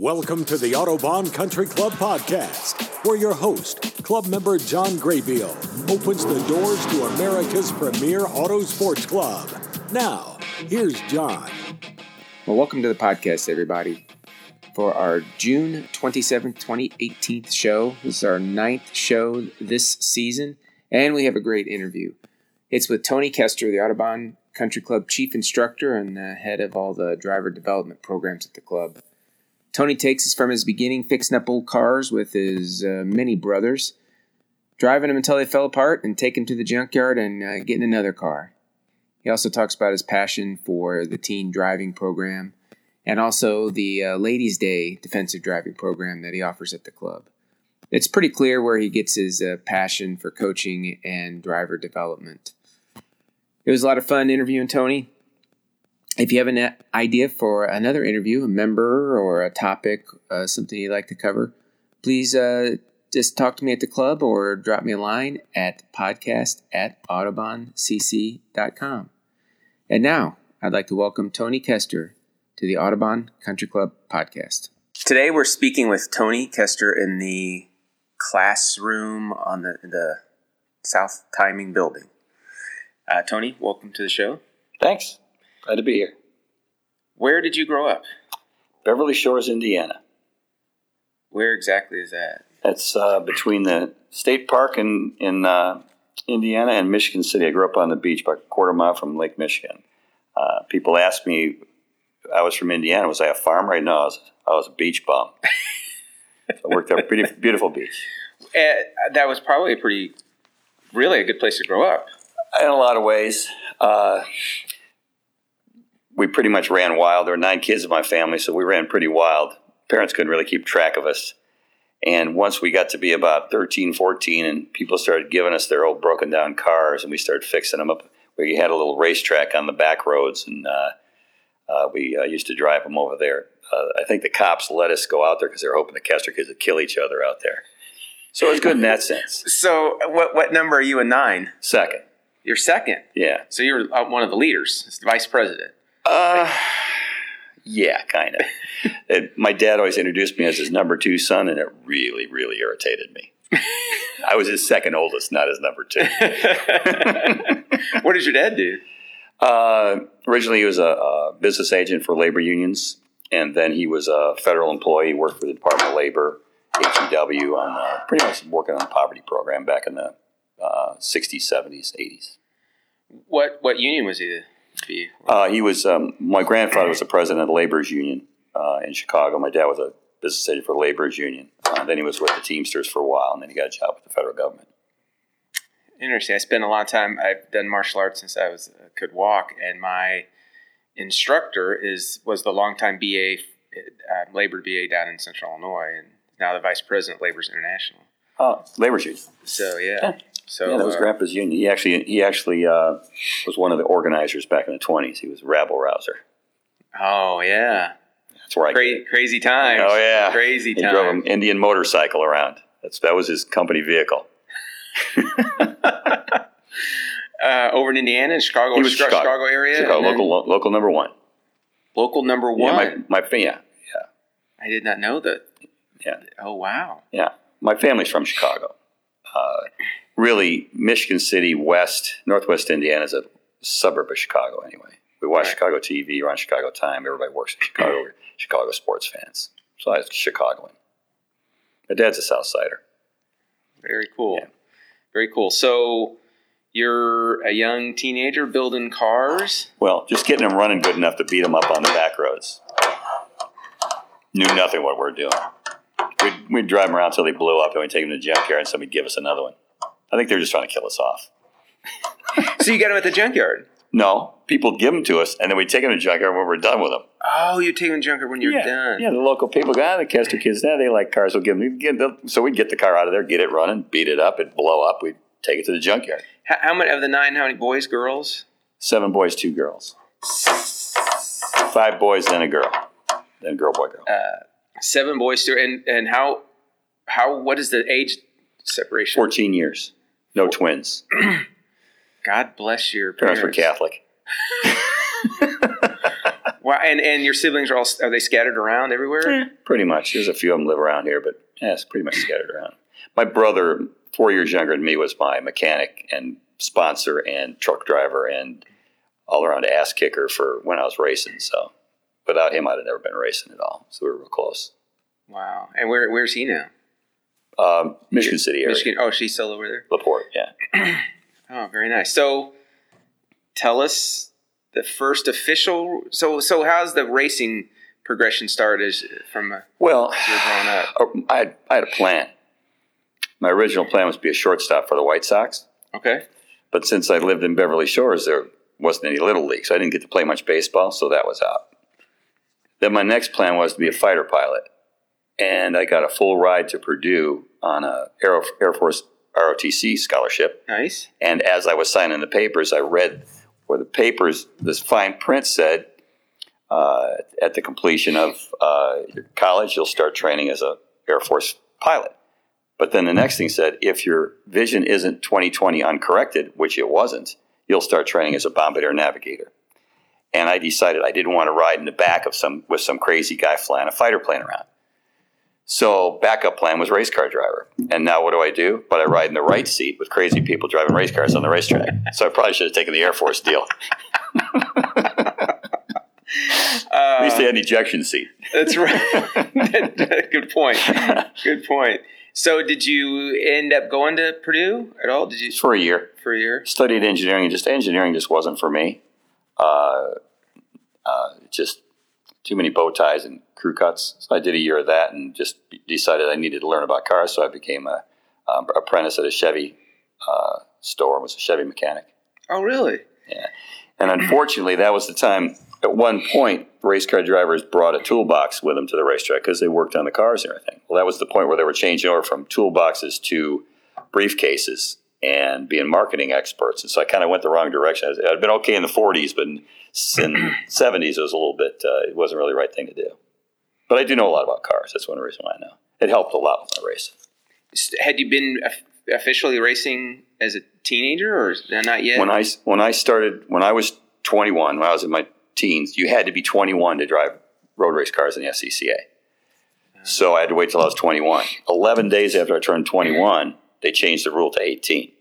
Welcome to the Autobahn Country Club podcast, where your host, club member John Graybeal, opens the doors to America's premier auto sports club. Now, here's John. Well, welcome to the podcast, everybody. For our June 27th, 2018 show. This is our ninth show this season, and we have a great interview. It's with Tony Kester, the Autobahn Country Club chief instructor and the head of all the driver development programs at the club. Tony takes us from his beginning fixing up old cars with his uh, many brothers, driving them until they fell apart, and taking them to the junkyard and uh, getting another car. He also talks about his passion for the teen driving program and also the uh, Ladies' Day defensive driving program that he offers at the club. It's pretty clear where he gets his uh, passion for coaching and driver development. It was a lot of fun interviewing Tony. If you have an idea for another interview, a member or a topic, uh, something you'd like to cover, please uh, just talk to me at the club or drop me a line at podcast at autobahncc.com. And now, I'd like to welcome Tony Kester to the Autobahn Country Club podcast. Today, we're speaking with Tony Kester in the classroom on the, the South Timing building. Uh, Tony, welcome to the show. Thanks. Glad to be here. Where did you grow up? Beverly Shores, Indiana. Where exactly is that? That's uh, between the state park in in uh, Indiana and Michigan City. I grew up on the beach, about a quarter mile from Lake Michigan. Uh, people ask me, I was from Indiana. Was I a farmer? Right now, I was, I was a beach bum. so I worked at a pretty beautiful beach. Uh, that was probably a pretty, really a good place to grow up. In a lot of ways. Uh, we pretty much ran wild. There were nine kids in my family, so we ran pretty wild. Parents couldn't really keep track of us. And once we got to be about 13, 14, and people started giving us their old broken down cars, and we started fixing them up, we had a little racetrack on the back roads, and uh, uh, we uh, used to drive them over there. Uh, I think the cops let us go out there because they were hoping the Kester kids would kill each other out there. So it was good in that sense. So, what what number are you? in nine. Second. You're second. Yeah. So you're uh, one of the leaders, it's the vice president. Uh, yeah, kind of. my dad always introduced me as his number two son, and it really, really irritated me. I was his second oldest, not his number two. what did your dad do? Uh, originally, he was a, a, business agent for labor unions, and then he was a federal employee. He worked for the Department of Labor, HEW, on uh, pretty much working on the poverty program back in the uh, 60s, 70s, 80s. What what union was he? Be? Uh, he was. Um, my grandfather was the president of the laborers union uh, in Chicago. My dad was a business agent for the laborers union. Uh, then he was with the Teamsters for a while, and then he got a job with the federal government. Interesting. I spent a lot of time. I've done martial arts since I was uh, could walk, and my instructor is was the longtime BA uh, labor BA down in Central Illinois, and now the vice president of Laborers International. Oh, laborers union. So yeah. yeah. So yeah, that was uh, Grandpa's union. He actually he actually uh, was one of the organizers back in the twenties. He was a rabble rouser. Oh yeah, that's where Cra- I crazy times. Oh yeah, crazy times. He drove an Indian motorcycle around. That's that was his company vehicle. uh, over in Indiana, in Chicago, he was Chicago, Chicago area, Chicago, local lo- local number one. Local number one. Yeah, my, my yeah yeah. I did not know that. Yeah. Oh wow. Yeah, my family's from Chicago. Uh, really, Michigan City, West, Northwest Indiana is a suburb of Chicago anyway. We watch right. Chicago TV, we're on Chicago Time. Everybody works in Chicago. We're Chicago sports fans. So I was Chicagoan. My dad's a South Sider. Very cool. Yeah. Very cool. So you're a young teenager building cars? Well, just getting them running good enough to beat them up on the back roads. Knew nothing what we're doing. We'd, we'd drive them around until they blew up, and we'd take them to the junkyard, and somebody'd give us another one. I think they're just trying to kill us off. so you got them at the junkyard? No, people give them to us, and then we take them to the junkyard when we're done with them. Oh, you take them to the junkyard when you're yeah. done. Yeah, the local people go, ah, the Kester kids, now they like cars. We'll give them. Get the, so we'd get the car out of there, get it running, beat it up, it'd blow up. We'd take it to the junkyard. How, how many of the nine? How many boys, girls? Seven boys, two girls. Five boys, then a girl, then girl, boy, girl. Uh, seven boys, two, and and how how what is the age separation? Fourteen years. No twins. God bless your parents. Parents were Catholic. Wow, and and your siblings are all are they scattered around everywhere? Pretty much. There's a few of them live around here, but yeah, it's pretty much scattered around. My brother, four years younger than me, was my mechanic and sponsor and truck driver and all around ass kicker for when I was racing. So without him, I'd have never been racing at all. So we were real close. Wow. And where where's he now? Um, Michigan City area. Michigan. Oh, she's still over there. Laporte, yeah. Oh, very nice. So, tell us the first official. So, so how's the racing progression started from uh, Well, you were growing up? uh, I had, I had a plan. My original plan was to be a shortstop for the White Sox, Okay. but since I lived in Beverly Shores, there wasn't any little league, so I didn't get to play much baseball, so that was out. Then my next plan was to be a fighter pilot, and I got a full ride to Purdue on a Air, Air Force ROTC scholarship. Nice. And as I was signing the papers, I read where the papers, this fine print said, uh, at the completion of uh, college, you'll start training as a Air Force pilot. But then the next thing said, if your vision isn't 2020 uncorrected, which it wasn't, you'll start training as a bombardier navigator. And I decided I didn't want to ride in the back of some with some crazy guy flying a fighter plane around. So backup plan was race car driver. And now what do I do? But I ride in the right seat with crazy people driving race cars on the racetrack. So I probably should have taken the Air Force deal. At least they had an ejection seat. That's right. Good point. Good point. So, did you end up going to Purdue at all? Did you For a year. for a year? Studied engineering and just engineering just wasn't for me. Uh, uh, just too many bow ties and crew cuts. So I did a year of that and just decided I needed to learn about cars. So I became a um, apprentice at a Chevy uh, store. and Was a Chevy mechanic. Oh, really? Yeah. And unfortunately, that was the time. At one point, race car drivers brought a toolbox with them to the racetrack because they worked on the cars and everything. Well, that was the point where they were changing over from toolboxes to briefcases and being marketing experts. And so I kind of went the wrong direction. I'd been okay in the 40s, but in the 70s, it was a little bit, uh, it wasn't really the right thing to do. But I do know a lot about cars. That's one reason why I know. It helped a lot with my racing. Had you been officially racing as a teenager, or not yet? When I, when I started, when I was 21, when I was in my teens, you had to be 21 to drive road race cars in the SCCA. So I had to wait till I was 21. 11 days after I turned 21, they changed the rule to 18.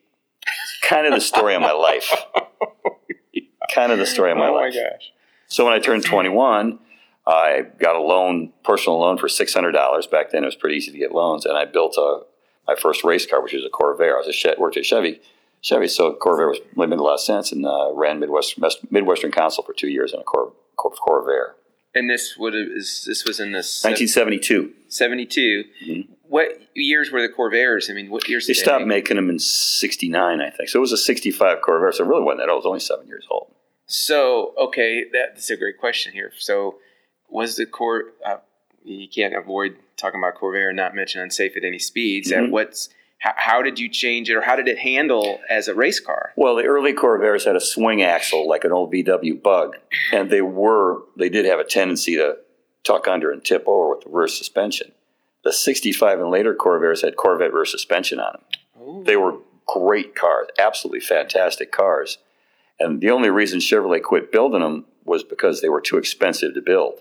Kind of the story of my life. Kind of the story of my oh life. my gosh! So when I turned 21, I got a loan, personal loan for $600. Back then it was pretty easy to get loans. And I built a, my first race car, which was a Corvair. I was a che- worked at Chevy. Chevy, so Corvair was made a lot of sense and uh, ran Midwest, Midwestern Council for two years in a Cor, Cor, Corvair. And this would have, is, this was in the 1972. 72. Mhm. What years were the Corvairs? I mean, what years They did stopped make? making them in 69, I think. So it was a 65 Corvair. So it really wasn't that old. It was only seven years old. So, okay, that's a great question here. So, was the Cor? Uh, you can't avoid talking about Corvair and not mention unsafe at any speeds. Mhm. And what's how, how did you change it, or how did it handle as a race car? Well, the early Corvairs had a swing axle like an old VW Bug, and they were they did have a tendency to tuck under and tip over with the rear suspension. The 65 and later Corvairs had Corvette rear suspension on them. Oh, They were great cars, absolutely fantastic cars. And the only reason Chevrolet quit building them was because they were too expensive to build.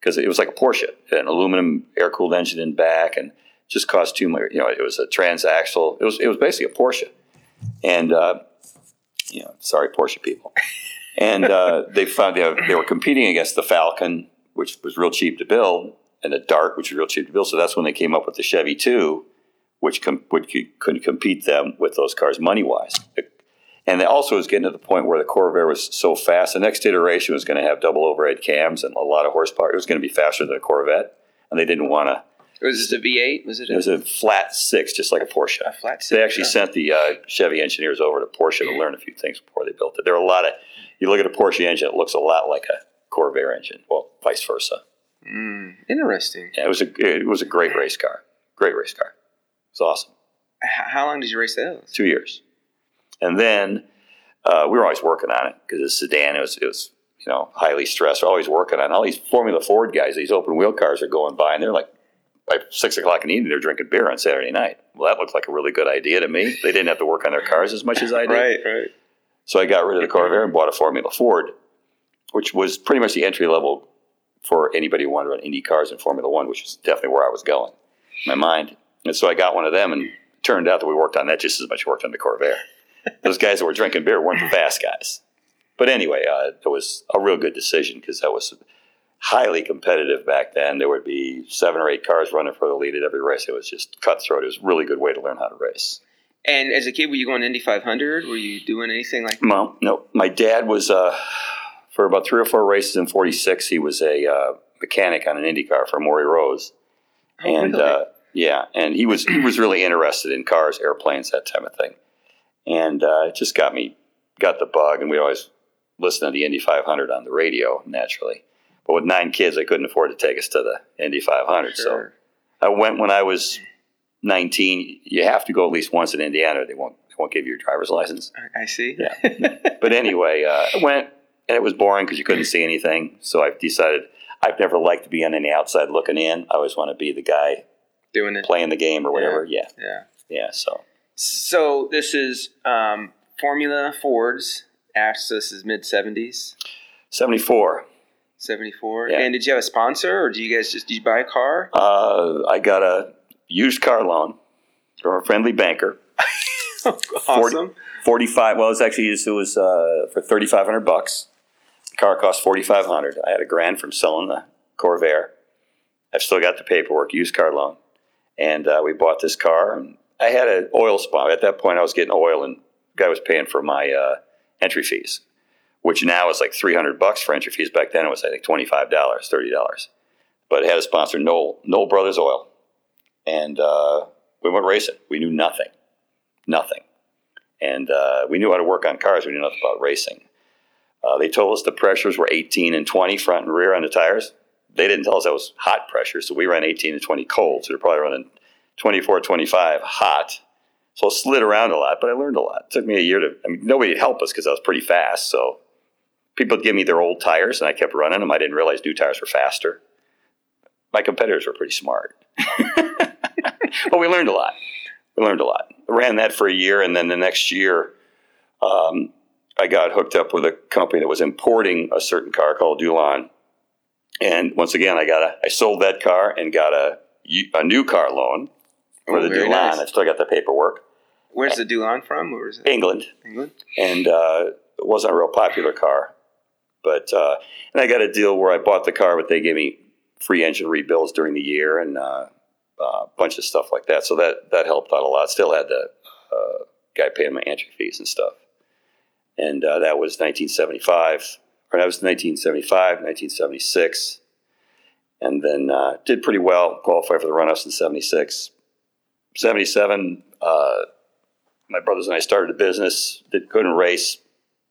Because it was like a Porsche, an aluminum air cooled engine in back, and just cost too much. You know, it was a transaxle. It was it was basically a Porsche, and uh, you know, sorry Porsche people. And uh, they found they, they were competing against the Falcon, which was real cheap to build, and the Dart, which was real cheap to build. So that's when they came up with the Chevy Two, which com- would could compete them with those cars money wise. And they also was getting to the point where the Corvair was so fast. The next iteration was going to have double overhead cams and a lot of horsepower. It was going to be faster than a Corvette, and they didn't want to. It was this a V8? Was it It was a flat six, just like a Porsche. a flat? six. They actually sent the uh, Chevy engineers over to Porsche to learn a few things before they built it. There are a lot of. You look at a Porsche engine; it looks a lot like a Corvair engine. Well, vice versa. Mm, interesting. Yeah, it was a it was a great race car. Great race car. It was awesome. How long did you race those? two years. And then uh, we were always working on it because it's sedan. It was, it was, you know, highly stressed. We're always working on it. all these Formula Ford guys. These open wheel cars are going by, and they're like, by six o'clock in the evening, they're drinking beer on Saturday night. Well, that looked like a really good idea to me. They didn't have to work on their cars as much as I did. Right, right. So I got rid of the Corvair and bought a Formula Ford, which was pretty much the entry level for anybody who wanted to run Indy cars in Formula One, which is definitely where I was going in my mind. And so I got one of them, and it turned out that we worked on that just as much as we worked on the Corvair. Those guys that were drinking beer weren't the fast guys. But anyway, uh, it was a real good decision because that was highly competitive back then. There would be seven or eight cars running for the lead at every race. It was just cutthroat. It was a really good way to learn how to race. And as a kid, were you going Indy 500? Were you doing anything like that? No, no. My dad was, uh, for about three or four races in 46, he was a uh, mechanic on an Indy car for Mauri Rose. Oh, and really? uh, yeah, and he was he was really interested in cars, airplanes, that type of thing. And uh, it just got me got the bug, and we always listened to the Indy 500 on the radio naturally. But with nine kids, I couldn't afford to take us to the Indy 500, so I went when I was 19. You have to go at least once in Indiana. They won't won't give you your driver's license. I- I see. Yeah. But anyway, uh, I went and it was boring because you couldn't see anything. So I've decided I've never liked to be on the outside looking in. I always want to be the guy doing it. playing the game or whatever. Yeah, Yeah. yeah. So So this is um, Formula Fords. Axis is mid 70s, 74. 74. Yeah. And did you have a sponsor, or do you guys just did you buy a car? Uh, I got a used car loan from a friendly banker. awesome. 45. Well, it was actually it was uh, for 3,500 bucks. Car cost 4,500. I had a grand from selling the Corvair. I've still got the paperwork, used car loan, and uh, we bought this car. And I had an oil spot at that point. I was getting oil, and the guy was paying for my uh, entry fees, which now is like 300 bucks for entry fees. Back then, it was I think 25 dollars, 30 dollars. But it had a sponsor, Knoll Knoll Brothers Oil, and uh, we went racing. We knew nothing, nothing and uh, we knew how to work on cars. We knew nothing about racing. Uh, they told us the pressures were 18 and 20 front and rear on the tires. They didn't tell us that was hot pressure, so we ran 18 and 20 cold. So they're probably running 24, 25 hot. So I slid around a lot, but I learned a lot. It took me a year to. I mean, nobody would help us because I was pretty fast. So people would give me their old tires, and I kept running them. I didn't realize new tires were faster. My competitors were pretty smart, but we learned a lot we learned a lot. Ran that for a year, and then the next year, um, I got hooked up with a company that was importing a certain car called Dulon. And once again, I got a, I sold that car and got a, a new car loan for Oh, the Dulon. nice. I still got the paperwork. Where's the Dulon from? Where is it? England, England. and uh, it wasn't a real popular car. But uh, and I got a deal where I bought the car, but they gave me free engine rebuilds during the year and uh, a bunch of stuff like that. So that that helped out a lot. Still had the uh, guy paying my entry fees and stuff. And uh, that was 1975, or that was 1975, 1976, and then uh, did pretty well. Qualified for the run-ups in 76, 77. Uh, my brothers and I started a business that couldn't race.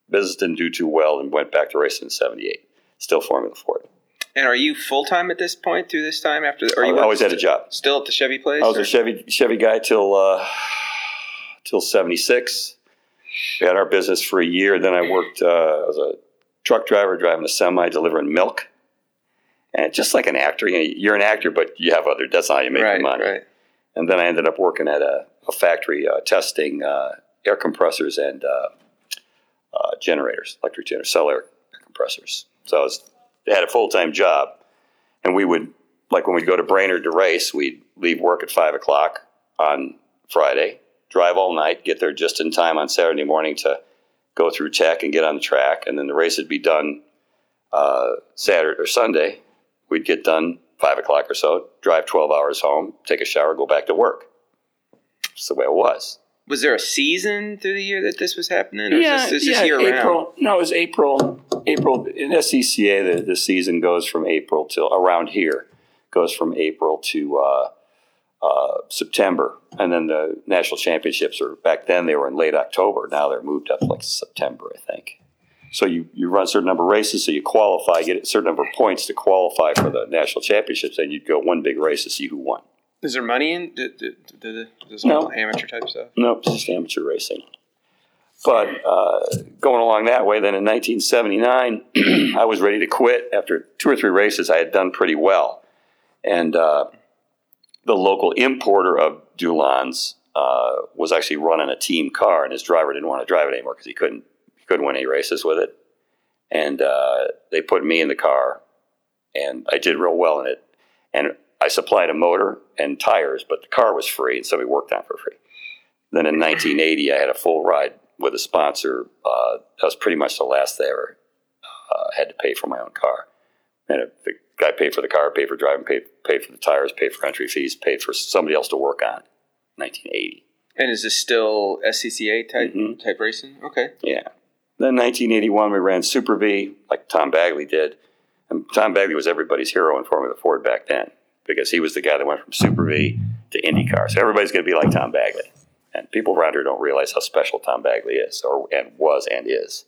Business didn't do too well and went back to racing in 78. Still Formula Ford. And are you full time at this point through this time after? Are you I always had a job. Still at the Chevy place? I was or- a Chevy Chevy guy till uh, till 76. We had our business for a year. Then I worked uh, I was a truck driver driving a semi delivering milk. And just like an actor, you know, you're an actor, but you have other. That's how you make right, money. right. And then I ended up working at a, a factory uh, testing uh, air compressors and uh, uh, generators, electric generators, Sullair compressors. So I was had a full time job, and we would like when we'd go to Brainerd to race, we'd leave work at five o'clock on Friday, drive all night, get there just in time on Saturday morning to go through tech and get on the track, and then the race would be done uh, Saturday or Sunday. We'd get done five o'clock or so, drive twelve hours home, take a shower, go back to work. That's the way it was. Was there a season through the year that this was happening, or is this, this is year round? April. No, it was April. April in SCCA. The, the season goes from April till around here goes from April to uh, uh, September, and then the national championships are back then they were in late October. Now they're moved up like September, I think. So you, you run a certain number of races, so you qualify, get a certain number of points to qualify for the national championships, and you'd go one big race to see who won. Is there money in? Do, do, do, this No. amateur type stuff? Nope, it's just amateur racing. But uh, going along that way, then in 1979, I was ready to quit. After two or three races, I had done pretty well. And uh, the local importer of Dulons uh, was actually running a team car, and his driver didn't want to drive it anymore because he couldn't, he couldn't win any races with it. and uh, they put me in the car, and I did real well in it. And I supplied a motor and tires, but the car was free, and so we worked on for free. Then in 1980, I had a full ride with a sponsor. Uh, that was pretty much the last they ever uh, had to pay for my own car. And the guy paid for the car, paid for driving, paid, paid for the tires, paid for entry fees, paid for somebody else to work on. 1980. And is this still SCCA type Mhm. type racing? Okay. Yeah. Then 1981, we ran Super V like Tom Bagley did. And Tom Bagley was everybody's hero in Formula Ford back then because he was the guy that went from Super V to IndyCar. So everybody's going to be like Tom Bagley. And people around here don't realize how special Tom Bagley is, or and was and is.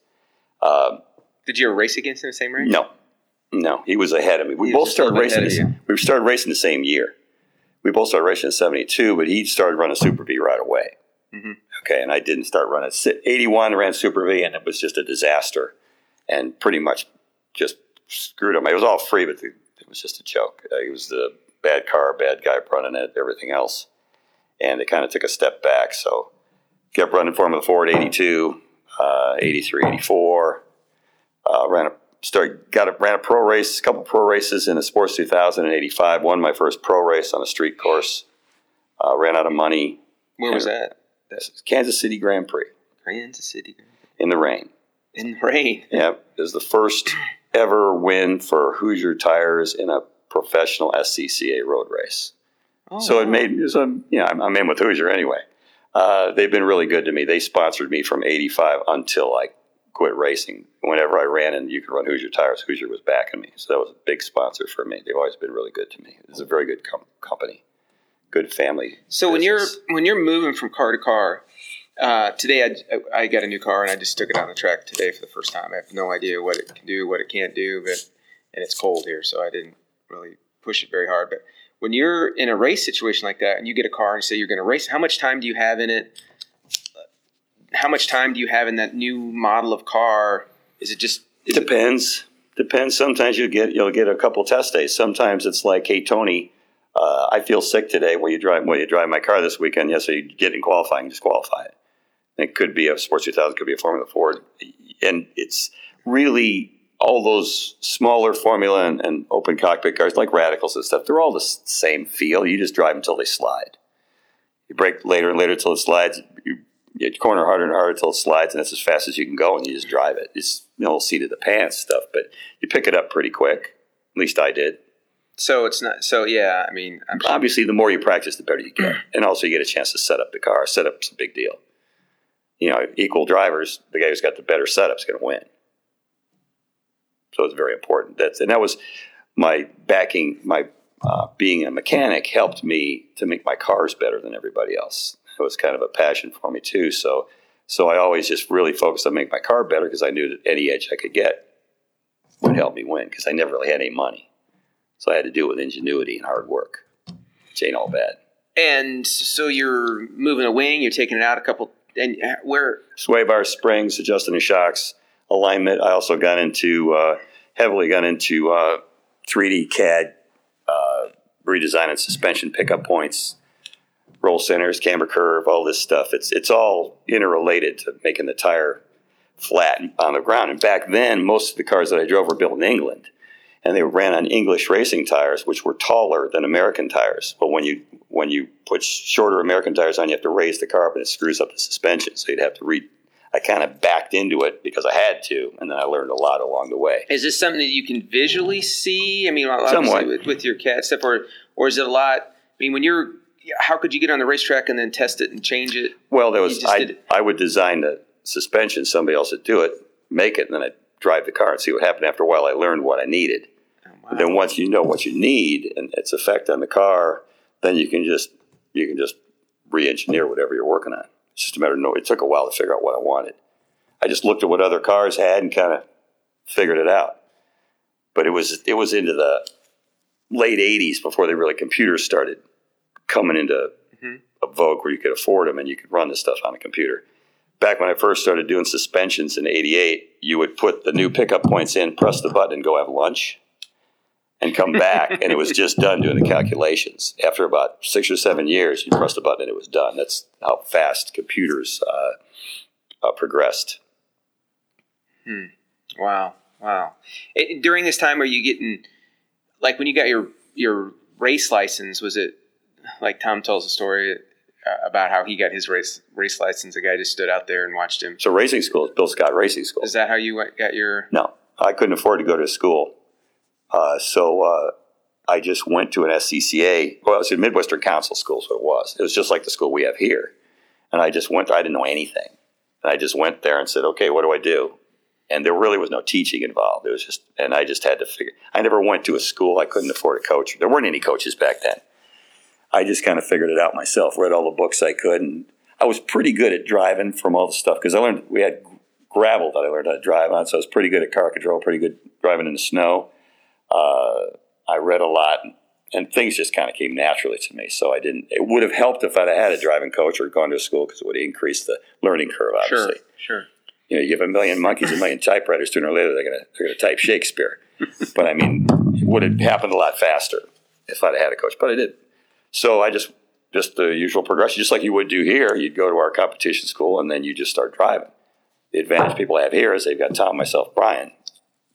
Um, Did you ever race against him in the same race? no, no, he was ahead of me. We He both started racing. This, we started racing the same year. We both started racing in '72, but he started running Super V right away. Mhm. Okay, and I didn't start running. '81 ran Super V, and it was just a disaster, and pretty much just screwed him. It was all free, but the, it was just a joke. Uh, he was the bad car, bad guy running it, everything else, and it kind of took a step back. So kept running for him Formula Ford '82, uh, '83, '84 uh, ran a start got a, ran a pro race, a couple pro races in the Sports 2000 and 85. Won my first pro race on a street course. Uh, ran out of money. Where was that? That's Kansas City Grand Prix Kansas City. in the rain. In the rain. Yep, it was the first ever win for Hoosier Tires in a professional SCCA road race. Oh, So it made so you know I'm, I'm in with Hoosier anyway. Uh, they've been really good to me. They sponsored me from '85 until I quit racing. Whenever I ran and you could run Hoosier tires, Hoosier was backing me. So that was a big sponsor for me. They've always been really good to me. It's a very good com- company, good family. So when you're when you're moving from car to car, uh, today I, I got a new car and I just took it on the track today for the first time. I have no idea what it can do, what it can't do, but and it's cold here, so I didn't really push it very hard. But when you're in a race situation like that and you get a car and say you're going to race, how much time do you have in it? How much time do you have in that new model of car? Is it just is it, Depends. Depends. Sometimes you get you'll get a couple test days. Sometimes it's like, hey Tony, uh, I feel sick today. Will you drive? Will you drive my car this weekend? Yes. so you get in qualifying, just qualify it. It could be a Sports 2000, could be a Formula Ford, and it's really all those smaller Formula and, and open cockpit cars like Radicals and stuff. They're all the same feel. You just drive until they slide. You brake later and later until it slides. You get corner harder and harder until it slides, and that's as fast as you can go, and you just drive it. It's you know seat of the pants stuff, but you pick it up pretty quick. At least I did. so it's not so yeah. I mean, I'm sure, Obviously, the more you practice, the better you get, and also you get a chance to set up the car. Setup's a big deal. You know, equal drivers. The guy who's got the better setup is going to win. So it's very important. That's and that was my backing. My uh, being a mechanic helped me to make my cars better than everybody else. It was kind of a passion for me too. So so I always just really focused on making my car better because I knew that any edge I could get would help me win because I never really had any money. So I had to do it with ingenuity and hard work. Which ain't all bad. and so you're moving a wing, you're taking it out a couple, and where sway bar springs, adjusting the shocks, alignment. I also got into uh, heavily got into uh, 3D CAD, uh, redesigning suspension pickup points, roll centers, camber curve, all this stuff. It's it's all interrelated to making the tire flat on the ground. And back then, most of the cars that I drove were built in England, and they ran on English racing tires, which were taller than American tires. But when you when you put shorter American tires on, you have to raise the car up, and it screws up the suspension. So you'd have to re. I kind of backed into it because I had to, and then I learned a lot along the way. is this something that you can visually see? I mean, obviously Somewhat. with, with your CAD stuff, or or is it a lot? I mean, when you're, how could you get on the racetrack and then test it and change it? Well, there was I. I would design the suspension, somebody else would do it, make it, and then I'd drive the car and see what happened. After a while, I learned what I needed. Oh, But then once you know what you need and its effect on the car, then you can just you can just re-engineer whatever you're working on. It's just a matter of know. It took a while to figure out what I wanted. I just looked at what other cars had and kind of figured it out. But it was it was into the late '80s before they really computers started coming into Mhm. a vogue where you could afford them and you could run this stuff on a computer. Back when I first started doing suspensions in '88, you would put the new pickup points in, press the button, and go have lunch and come back, and it was just done doing the calculations. After about six or seven years, you press the button and it was done. That's how fast computers uh, uh, progressed. Wow. Wow. It, during this time, are you getting like when you got your your race license? Was it like Tom tells a story uh, about how he got his race race license? A guy just stood out there and watched him. So racing school, is Bill Scott Racing School. Is that how you got your? No, I couldn't afford to go to school. Uh, so uh, I just went to an SCCA. Well, it was a Midwestern Council school, so it was. It was just like the school we have here. And I just went, I didn't know anything. And I just went there and said, okay, what do I do? And there really was no teaching involved. It was just, and I just had to figure, I never went to a school. I couldn't afford a coach. There weren't any coaches back then. I just kind of figured it out myself, read all the books I could. And I was pretty good at driving from all the stuff because I learned, we had gravel that I learned how to drive on. So I was pretty good at car control, pretty good driving in the snow. Uh, I read a lot, and things just kind of came naturally to me. So I didn't. It would have helped if I'd had a driving coach or gone to school because it would have increased the learning curve. Obviously, Sure, sure. you know, you have a million monkeys, a million typewriters. Sooner or later, they're gonna they're gonna type Shakespeare. but I mean, it would have happened a lot faster if I'd had a coach. But I did. So I just just the usual progression, just like you would do here. You'd go to our competition school, and then you just start driving. The advantage people have here is they've got Tom, myself, Brian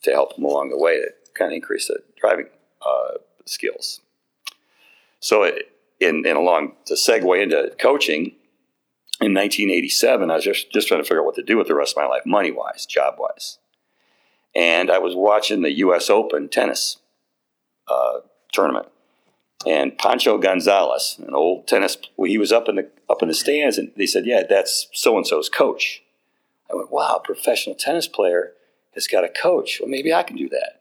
to help them along the way to kind of increase the driving uh, skills. So, in, in along to segue into coaching, in 1987, I was just, just trying to figure out what to do with the rest of my life, money wise, job wise. And I was watching the U.S. Open tennis uh, tournament, and Pancho Gonzalez, an old tennis, well, he was up in the up in the stands, and they said, "Yeah, that's so and so's coach." I went, "Wow, a professional tennis player has got a coach. Well, maybe I can do that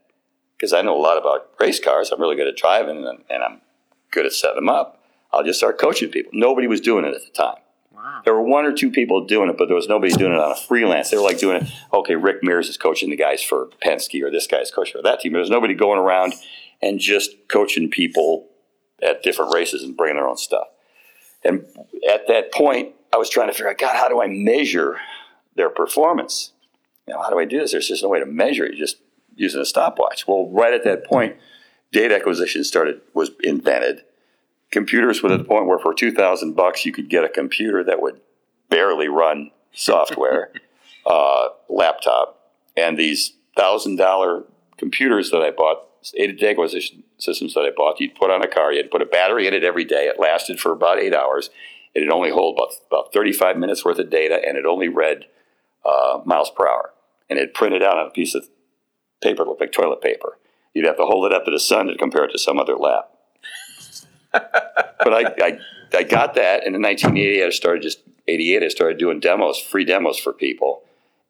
because I know a lot about race cars. I'm really good at driving, and, and I'm good at setting them up. I'll just start coaching people." Nobody was doing it at the time. Wow. There were one or two people doing it, but there was nobody doing it on a freelance. They were like doing it. Okay, Rick Mears is coaching the guys for Penske, or this guy's coaching for that team. There was nobody going around and just coaching people at different races and bringing their own stuff. And at that point, I was trying to figure out, God, how do I measure their performance? You know, how do I do this? There's just no way to measure it. You're just using a stopwatch. Well, right at that point, data acquisition started was invented. Computers were at the point where for two thousand bucks you could get a computer that would barely run software, uh, laptop, and these thousand dollar computers that I bought, data acquisition systems that I bought, you'd put on a car, you'd put a battery in it every day. It lasted for about eight hours. It'd only hold about, about 35 minutes worth of data, and it only read uh, miles per hour. And it printed out on a piece of paper, looked like toilet paper. You'd have to hold it up to the sun to compare it to some other lap. but I, I, I got that, and in 1988, I started just 88. I started doing demos, free demos for people.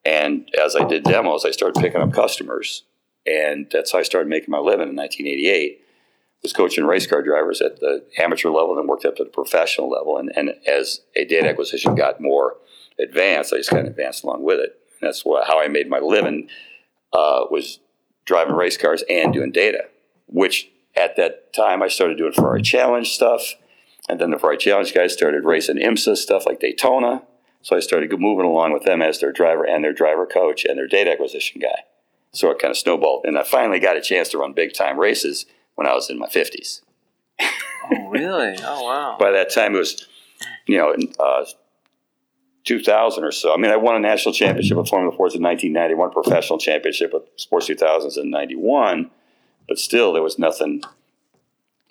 And as I did demos, I started picking up customers, and that's how I started making my living in 1988. Was coaching race car drivers at the amateur level, then worked up to the professional level. And, and as a data acquisition got more advanced, I just kind of advanced along with it. And that's what, how I made my living uh, was driving race cars and doing data, which at that time I started doing Ferrari Challenge stuff. And then the Ferrari Challenge guys started racing IMSA stuff like Daytona. So I started moving along with them as their driver and their driver coach and their data acquisition guy. So it kind of snowballed. And I finally got a chance to run big time races when I was in my 50s. Oh, really? Oh, wow. By that time, it was, you know, uh, 2000 or so. I mean, I won a national championship with Formula Fords in 1990, won a professional championship with Sports 2000s in 91, but still there was nothing,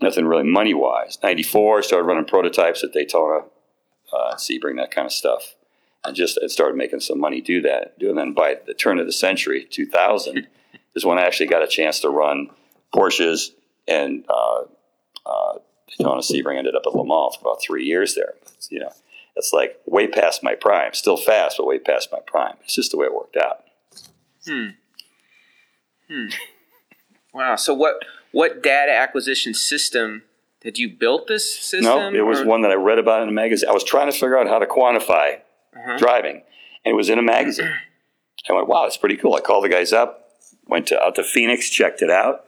nothing really money wise. 94, started running prototypes at Daytona, uh, Sebring, that kind of stuff. And just it started making some money do that. Doing that by the turn of the century, 2000, is when I actually got a chance to run Porsches and uh, uh, Daytona Sebring ended up at Le Mans for about three years there. But, you know, it's like way past my prime. Still fast, but way past my prime. It's just the way it worked out. Hmm. Hmm. Wow. So what what data acquisition system did you build this system? No, it was or- one that I read about in a magazine. I was trying to figure out how to quantify Uh-huh. driving, and it was in a magazine. I went, "Wow, that's pretty cool." I called the guys up, went to, out to Phoenix, checked it out,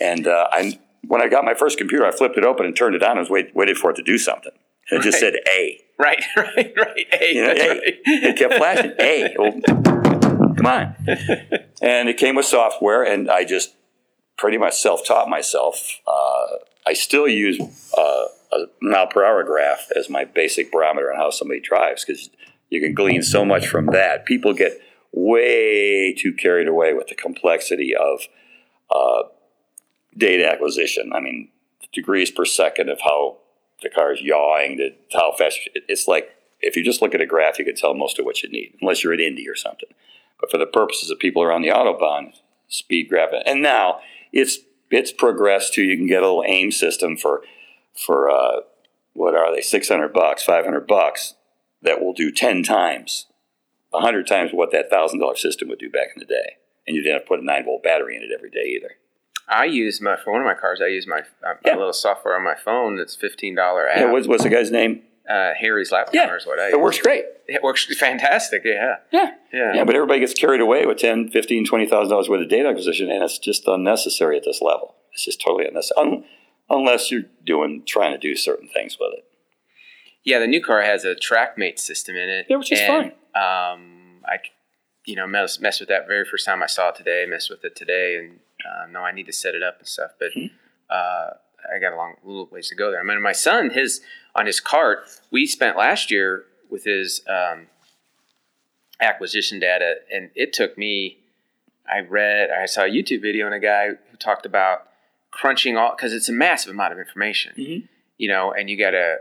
and uh, I when I got my first computer, I flipped it open and turned it on. I was wait, waited for it to do something. And it just Right. said A. Right, right, right. Hey, You know, A. right. It kept flashing A. Well, come on. And it came with software, and I just pretty much self-taught myself. Uh, I still use uh, a mile per hour graph as my basic barometer on how somebody drives because you can glean so much from that. People get way too carried away with the complexity of uh, data acquisition. I mean, degrees per second of how the car is yawing, to how fast. It's like if you just look at a graph, you can tell most of what you need, unless you're at Indy or something. But for the purposes of people around the autobahn, speed graph, and now it's it's progressed to you can get a little AiM system for for uh, what are they six hundred bucks, five hundred bucks that will do ten times, hundred times what that thousand dollar system would do back in the day, and you didn't have to put a nine volt battery in it every day either. I use my for one of my cars. I use my, uh, Yeah. little software on my phone. That's fifteen dollar app. Yeah, what's, what's the guy's name? uh, Harry's lap Yeah, is what I. it use. works great. It works fantastic. Yeah, Yeah. yeah. Yeah, but everybody gets carried away with ten, fifteen, twenty thousand dollars worth of data acquisition, and it's just unnecessary at this level. It's just totally unnecessary, Un- unless you're doing trying to do certain things with it. Yeah, the new car has a Traqmate system in it. Yeah, which is and, Um, I, you know, mess, mess with that very first time I saw it today. Messed with it today, and uh, no, I need to set it up and stuff. But Mhm. uh, I got a long little ways to go there. I mean, my son, his on his cart, we spent last year with his um, acquisition data, and it took me. I read, I saw a YouTube video and a guy who talked about crunching all because it's a massive amount of information, Mhm. you know, and you got to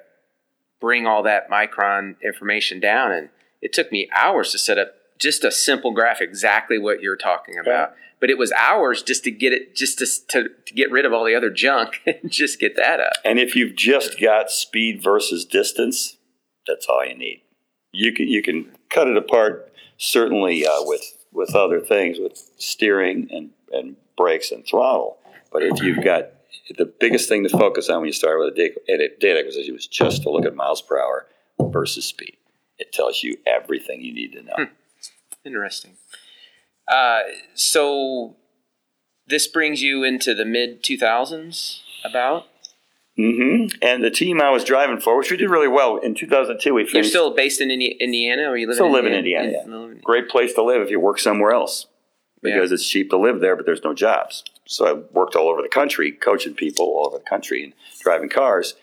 bring all that micron information down. And it took me hours to set up just a simple graph, exactly what you're talking about. But it was hours just to get it, just to, to, to get rid of all the other junk and just get that up. And if you've just got speed versus distance, that's all you need. You can you can cut it apart certainly uh, with with other things with steering and and brakes and throttle. But if you've got the biggest thing to focus on when you start with a data, a data acquisition was just to look at miles per hour versus speed. It tells you everything you need to know. Interesting. Uh, so this brings you into the mid 2000s, about? hmm And the team I was driving for, which we did really well in 2002, we You're still based in Indi- Indiana, or you live Still in live in Indiana? Indiana, In- in- great place to live if you work somewhere else Yeah. because it's cheap to live there, but there's no jobs. So I worked all over the country, coaching people all over the country and driving cars.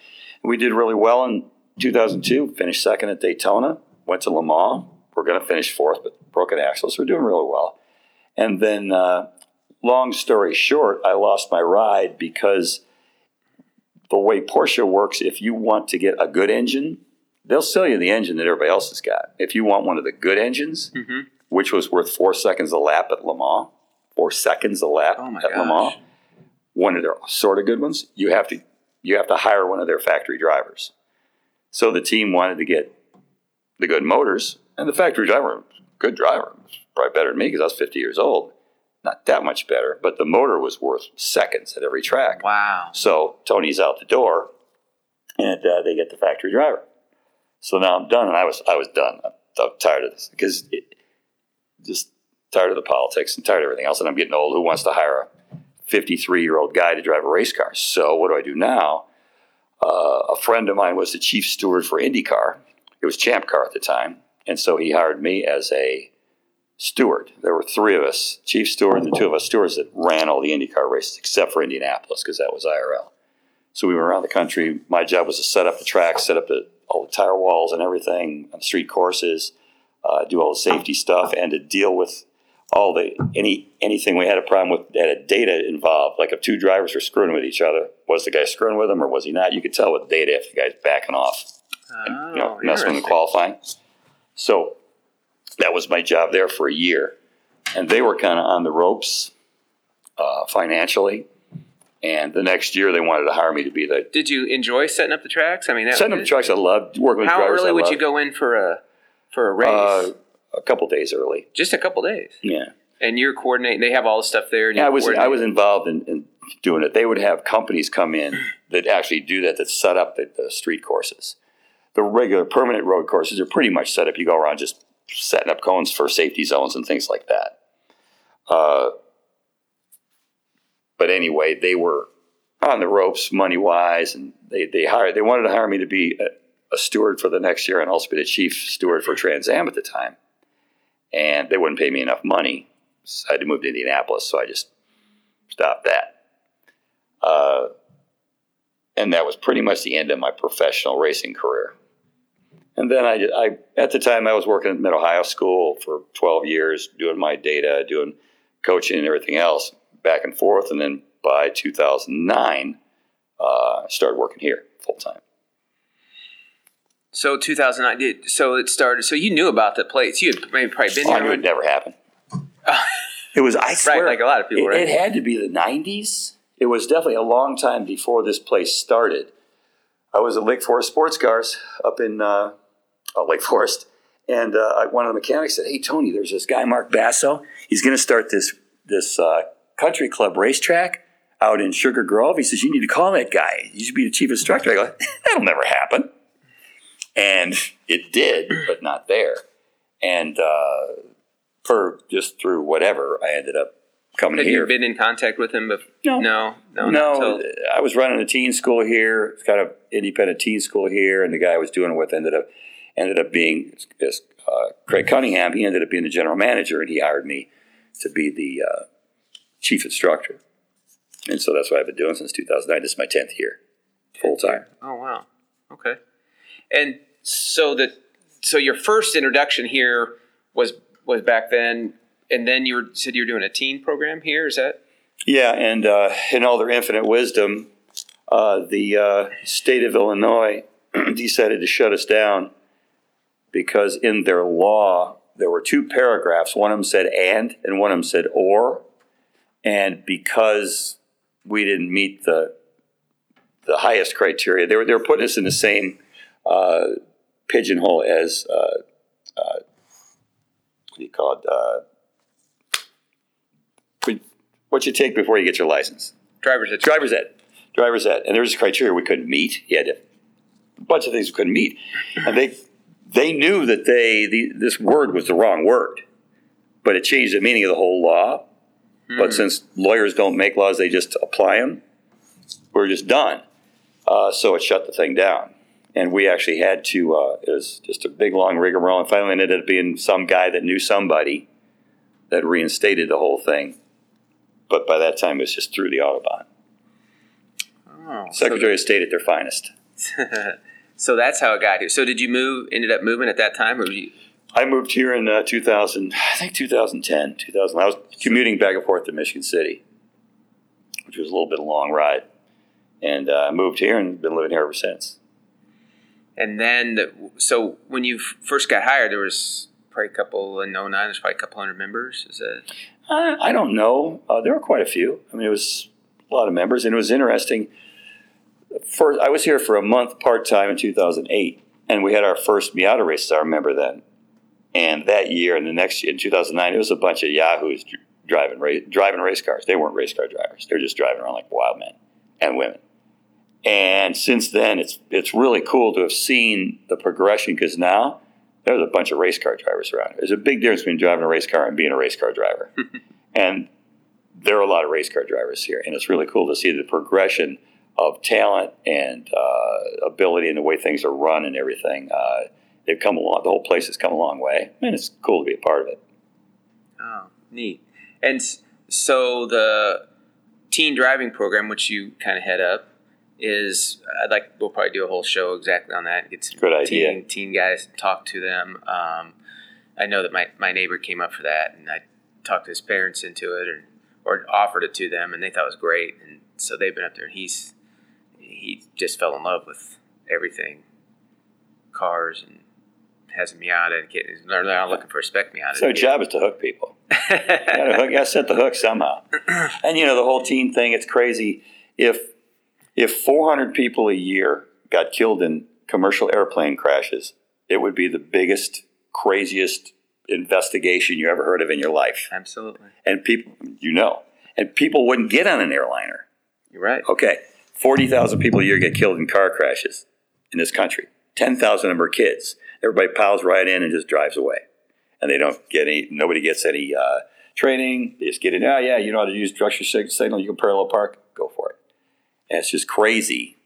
And we did really well in 2002, finished second at Daytona, went to Le Mans. We're going to finish fourth, but broke an axle, so we're doing really well. And then, uh, long story short, I lost my ride because the way Porsche works, if you want to get a good engine, they'll sell you the engine that everybody else has got. If you want one of the good engines, Mhm. which was worth four seconds a lap at Le Mans, four seconds a lap Oh my at Le Mans, one of their sort of good ones, you have to you have to hire one of their factory drivers. So the team wanted to get the good motors, and the factory driver, good driver, probably better than me because I was 50 years old. Not that much better, but the motor was worth seconds at every track. Wow. So Tony's out the door, and uh, they get the factory driver. So now I'm done, and I was I was done. I'm, I'm tired of this because it, just tired of the politics and tired of everything else. And I'm getting old. Who wants to hire a 53 year old guy to drive a race car? So what do I do now? Uh, a friend of mine was the chief steward for IndyCar. It was Champ Car at the time, and so he hired me as a steward. There were three of us, chief steward and the two of us stewards that ran all the IndyCar races except for Indianapolis because that was IRL. So we went around the country. My job was to set up the tracks, set up the, all the tire walls and everything on street courses, uh, do all the safety stuff, and to deal with all the any anything we had a problem with that had data involved. Like if two drivers were screwing with each other, was the guy screwing with them or was he not? You could tell with data if the guy's backing off Oh, you know, messing with the qualifying. So that was my job there for a year. And they were kind of on the ropes uh, financially. And the next year they wanted to hire me to be the Did you enjoy setting up the tracks? I mean, that, setting up the tracks, I loved working with How drivers. early I would you go in for a for a race? Uh, a couple days early. Just a couple days, Yeah. and you're coordinating. They have all the stuff there. And Yeah, I was I was involved in, in doing it. They would have companies come in that actually do that, that set up the, the street courses. The regular permanent road courses are pretty much set up. You go around just setting up cones for safety zones and things like that. Uh, but anyway, they were on the ropes money wise, and they they hired they wanted to hire me to be a, a steward for the next year and also be the chief steward for Trans Am at the time. And they wouldn't pay me enough money, so I had to move to Indianapolis. So I just stopped that. Uh, and that was pretty much the end of my professional racing career. And then I, I, at the time, I was working at Mid Ohio School for 12 years, doing my data, doing coaching and everything else, back and forth. And then by 2009, uh, I started working here full time. So 2009 did so it started. So you knew about the plates. You had maybe probably been Oh. I knew it would never happened. it was, I swear, like a lot of people, it, right? it had to be the 90s. It was definitely a long time before this place started. I was at Lake Forest Sports Cars up in uh, uh, Lake Forest, and uh, one of the mechanics said, "Hey Tony, there's this guy Mark Basso. He's going to start this this uh, country club racetrack out in Sugar Grove." He says, "You need to call that guy. You should be the chief instructor." I go, "That'll never happen," and it did, but not there. And uh, for just through whatever, I ended up coming Had here. Have you been in contact with him before? No. no, no, No, I was running a teen school here. It's kind of independent teen school here, and the guy I was doing it with ended up ended up being is, uh, Craig Cunningham. He ended up being the general manager, and he hired me to be the uh, chief instructor. And so that's what I've been doing since 2009. This is my tenth year, full time. Oh wow. And so the so your first introduction here was was back then, and then you were, said you were doing a teen program here. Is that? Yeah, and uh, in all their infinite wisdom, uh, the uh, state of Illinois decided to shut us down because in their law there were two paragraphs. One of them said "and" and one of them said "or," and because we didn't meet the the highest criteria, they were they were putting us in the same uh, pigeonhole as uh, uh, what do you call it? Uh, what you take before you get your license. Driver's ed. Driver's ed. Driver's ed. And there was a criteria we couldn't meet. You had a bunch of things we couldn't meet. And they they knew that they the, this word was the wrong word. But it changed the meaning of the whole law. But since lawyers don't make laws, they just apply them. We're just done. Uh, so it shut the thing down. And we actually had to, uh, it was just a big long rigmarole. And finally ended up being some guy that knew somebody that reinstated the whole thing. But by that time, it was just through the Autobahn. Oh, Secretary of State at their finest. So that's how it got here. So did you move? Ended up moving at that time, or you? I moved here in uh, 2000, I think 2010, 2000. I was commuting back and forth to Michigan City, which was a little bit of a long ride. And uh, I moved here and been living here ever since. And then, the, so when you first got hired, there was probably a couple in 09, there's probably a couple hundred members. Is that? Uh, I don't know. Uh, there were quite a few. I mean, it was a lot of members, and it was interesting. First, I was here for a month part time in 2008, and we had our first Miata races. I remember then. And that year and the next year, in 2009, it was a bunch of yahoos driving ra- driving race cars. They weren't race car drivers. They're just driving around like wild men and women. And since then, it's it's really cool to have seen the progression because now there's a bunch of race car drivers around. There's a big difference between driving a race car and being a race car driver. and there are a lot of race car drivers here, and it's really cool to see the progression of talent and uh, ability and the way things are run and everything. Uh, they've come along. The whole place has come a long way, and it's cool to be a part of it. Oh, neat. And so the teen driving program, which you kind of head up, is I'd like we'll probably do a whole show exactly on that and get some Good idea. teen teen guys talk to them. Um, I know that my, my neighbor came up for that, and I talked his parents into it, or or offered it to them, and they thought it was great, and so they've been up there, and he's he just fell in love with everything, cars and has a Miata and getting, they're now looking for a spec Miata. So, job is to hook people. You gotta, hook, you gotta set the hook somehow. And you know the whole teen thing. It's crazy. If if 400 people a year got killed in commercial airplane crashes, it would be the biggest, craziest investigation you ever heard of in your life. Absolutely. And people, you know, and people wouldn't get on an airliner. You're right. Okay, 40,000 people a year get killed in car crashes in this country. 10,000 of them are kids. Everybody piles right in and just drives away. And they don't get any, nobody gets any uh, training. They just get in, oh, yeah, you know how to use structure signal, you can parallel park, go for it. And it's just crazy.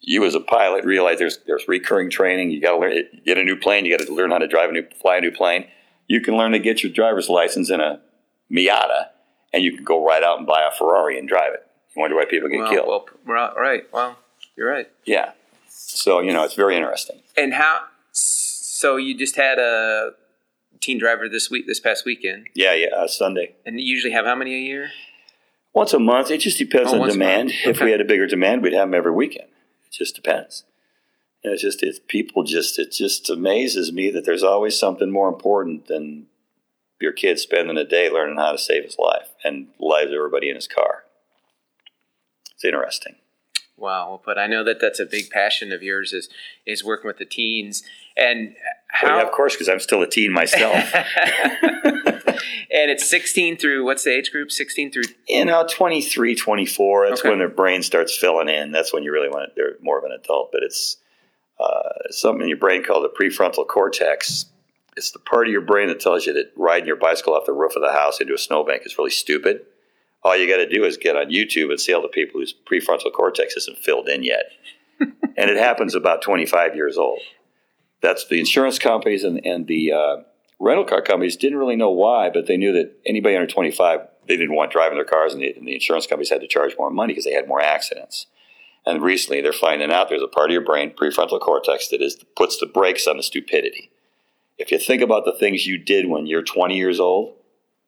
You as a pilot realize there's there's recurring training. You got to learn get a new plane. You got to learn how to drive a new fly a new plane. You can learn to get your driver's license in a Miata, and you can go right out and buy a Ferrari and drive it. You wonder why people get well, killed. well, right, right. Well, you're right. Yeah. So, you know, it's very interesting. And how? So you just had a teen driver this week, this past weekend, Yeah, yeah, uh, Sunday. and you usually have how many a year? Once a month. It just depends Oh, on demand. month. If we had a bigger demand, we'd have them every weekend. It just depends. And it's just it's people just it just amazes me that there's always something more important than your kid spending a day learning how to save his life and lives of everybody in his car. It's interesting. Wow, well put. I know that that's a big passion of yours is is working with the teens and Well, how. yeah, of course, because I'm still a teen myself. and it's 16 through what's the age group? 16 through you know, 23, 24, that's Okay. when their brain starts filling in. That's when you really want it. They're more of an adult, but it's uh, something in your brain called the prefrontal cortex. It's the part of your brain that tells you that riding your bicycle off the roof of the house into a snowbank is really stupid. All you got to do is get on YouTube and see all the people whose prefrontal cortex isn't filled in yet. and it happens about 25 years old. That's the insurance companies and, and the uh, rental car companies didn't really know why, but they knew that anybody under 25, they didn't want driving their cars, and the, and the insurance companies had to charge more money because they had more accidents. And recently, they're finding out there's a part of your brain, prefrontal cortex, that is puts the brakes on the stupidity. If you think about the things you did when you're 20 years old,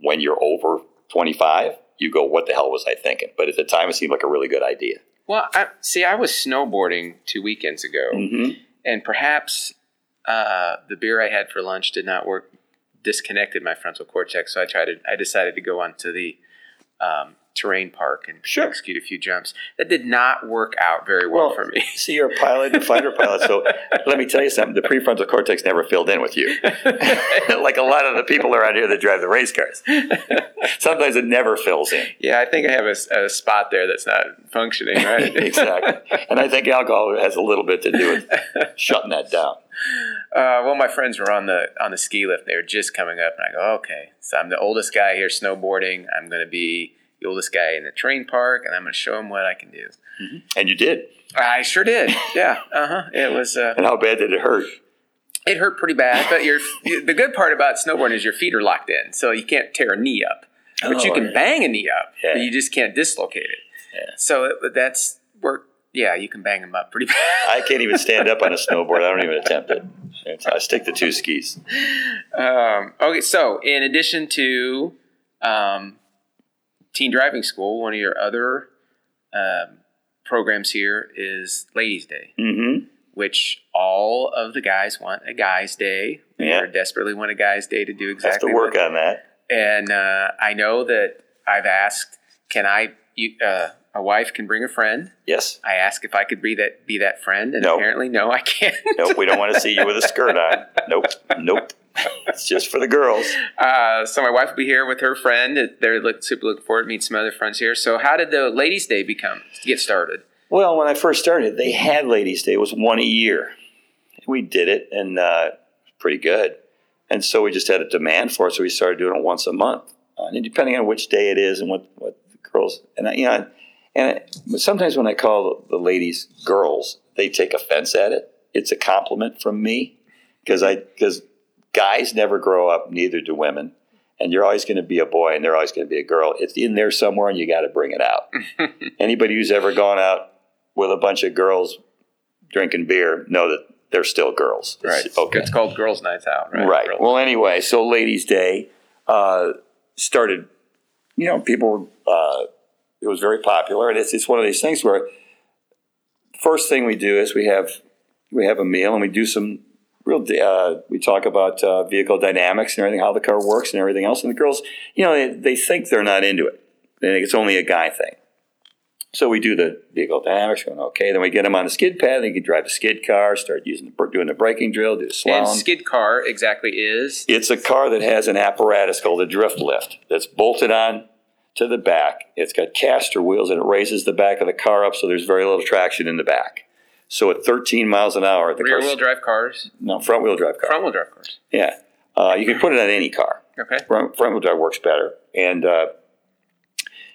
when you're over 25, you go, "What the hell was I thinking?" But at the time, it seemed like a really good idea. Well, I, see, I was snowboarding two weekends ago, Mm-hmm. and perhaps uh, the beer I had for lunch did not work, disconnected my frontal cortex. So I tried to, I decided to go onto the um, terrain park and Sure. execute a few jumps. That did not work out very well, for me. See, you're a pilot, a fighter pilot. So let me tell you something: the prefrontal cortex never filled in with you, like a lot of the people around here that drive the race cars. Sometimes it never fills in. yeah, I think I have a spot there that's not functioning right. exactly, and I think alcohol has a little bit to do with shutting that down. Uh, well, my friends were on the on the ski lift. They were just coming up, and I go, okay. So I'm the oldest guy here snowboarding. I'm going to be oldest guy in the terrain park, and I'm going to show him what I can do. And you did. I sure did. Yeah. Uh huh. It was. Uh, And how bad did it hurt? it hurt pretty bad, but your the good part about snowboarding is your feet are locked in, so you can't tear a knee up, but you Oh, can yeah. bang a knee up, Yeah. but you just can't dislocate it. Yeah. So it, that's work. Yeah, you can bang them up pretty bad. I can't even stand up on a snowboard. I don't even attempt it. I stick to two skis. Um, okay, so in addition to um, teen driving school, one of your other um, programs here is Ladies' Day, Mm-hmm. which all of the guys want a guys' day. They Yeah. desperately want a guys' day to do exactly. Have to work on that. And uh, I know that I've asked, can I? You, uh, a wife can bring a friend. Yes. I asked if I could be that be that friend, and No. apparently, no, I can't. Nope. We don't want to see you with a skirt on. Nope. Nope. It's just for the girls. Uh, so my wife will be here with her friend. They're look, super looking forward to meet some other friends here. So how did the ladies' day become get started? Well, when I first started, they had Ladies' Day. It was one a year. We did it, and uh, it was pretty good. And so we just had a demand for it, so we started doing it once a month. Uh, and depending on which day it is and what, what the girls, and I, you know, and it, sometimes when I call the ladies girls, they take offense at it. It's a compliment from me because I because guys never grow up, neither do women. And you're always going to be a boy, and they're always going to be a girl. It's in there somewhere, and you got to bring it out. Anybody who's ever gone out with a bunch of girls drinking beer know that they're still girls. It's- Okay. It's called Girls' Nights Out, right? Right. Girls' Well, anyway, so Ladies' Day uh, started. You know, people. Uh, it was very popular, and it's it's one of these things where first thing we do is we have we have a meal and we do some real. Uh, we talk about uh, vehicle dynamics and everything, how the car works and everything else. And the girls, you know, they, they think they're not into it. They think it's only a guy thing. So we do the vehicle dynamics. Going okay, then we get them on the skid pad. They can drive a skid car, start using the, doing the braking drill, do the slalom. And skid car exactly is It's a car that has an apparatus called a drift lift that's bolted on to the back. It's got caster wheels and it raises the back of the car up so there's very little traction in the back. So at 13 miles an hour, the rear wheel drive cars, no front wheel drive car. front wheel drive cars. Yeah, uh, you can put it on any car. Okay. Front, front wheel drive works better. And uh,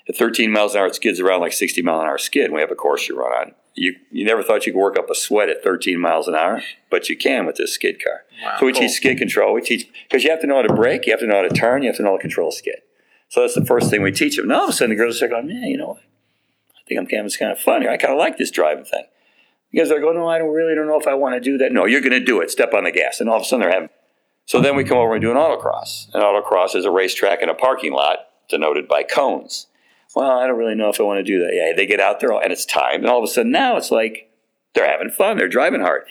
at 13 miles an hour, it skids around like 60 mile an hour skid. We have a course you run on. You you never thought you could work up a sweat at 13 miles an hour, but you can with this skid car. Wow, so we cool. teach skid control. We teach because you have to know how to brake, you have to know how to turn, you have to know how to control a skid. So that's the first thing we teach them. And all of a sudden, the girls are going, "Yeah, you know, what? I think I'm kind of, it's kind of fun here. I kind of like this driving thing." Because they're going, no, I don't really don't know if I want to do that. No, you're going to do it. Step on the gas. And all of a sudden they're having. So then we come over and do an autocross. An autocross is a racetrack in a parking lot denoted by cones. Well, I don't really know if I want to do that. Yeah, they get out there and it's time. And all of a sudden now it's like they're having fun. They're driving hard.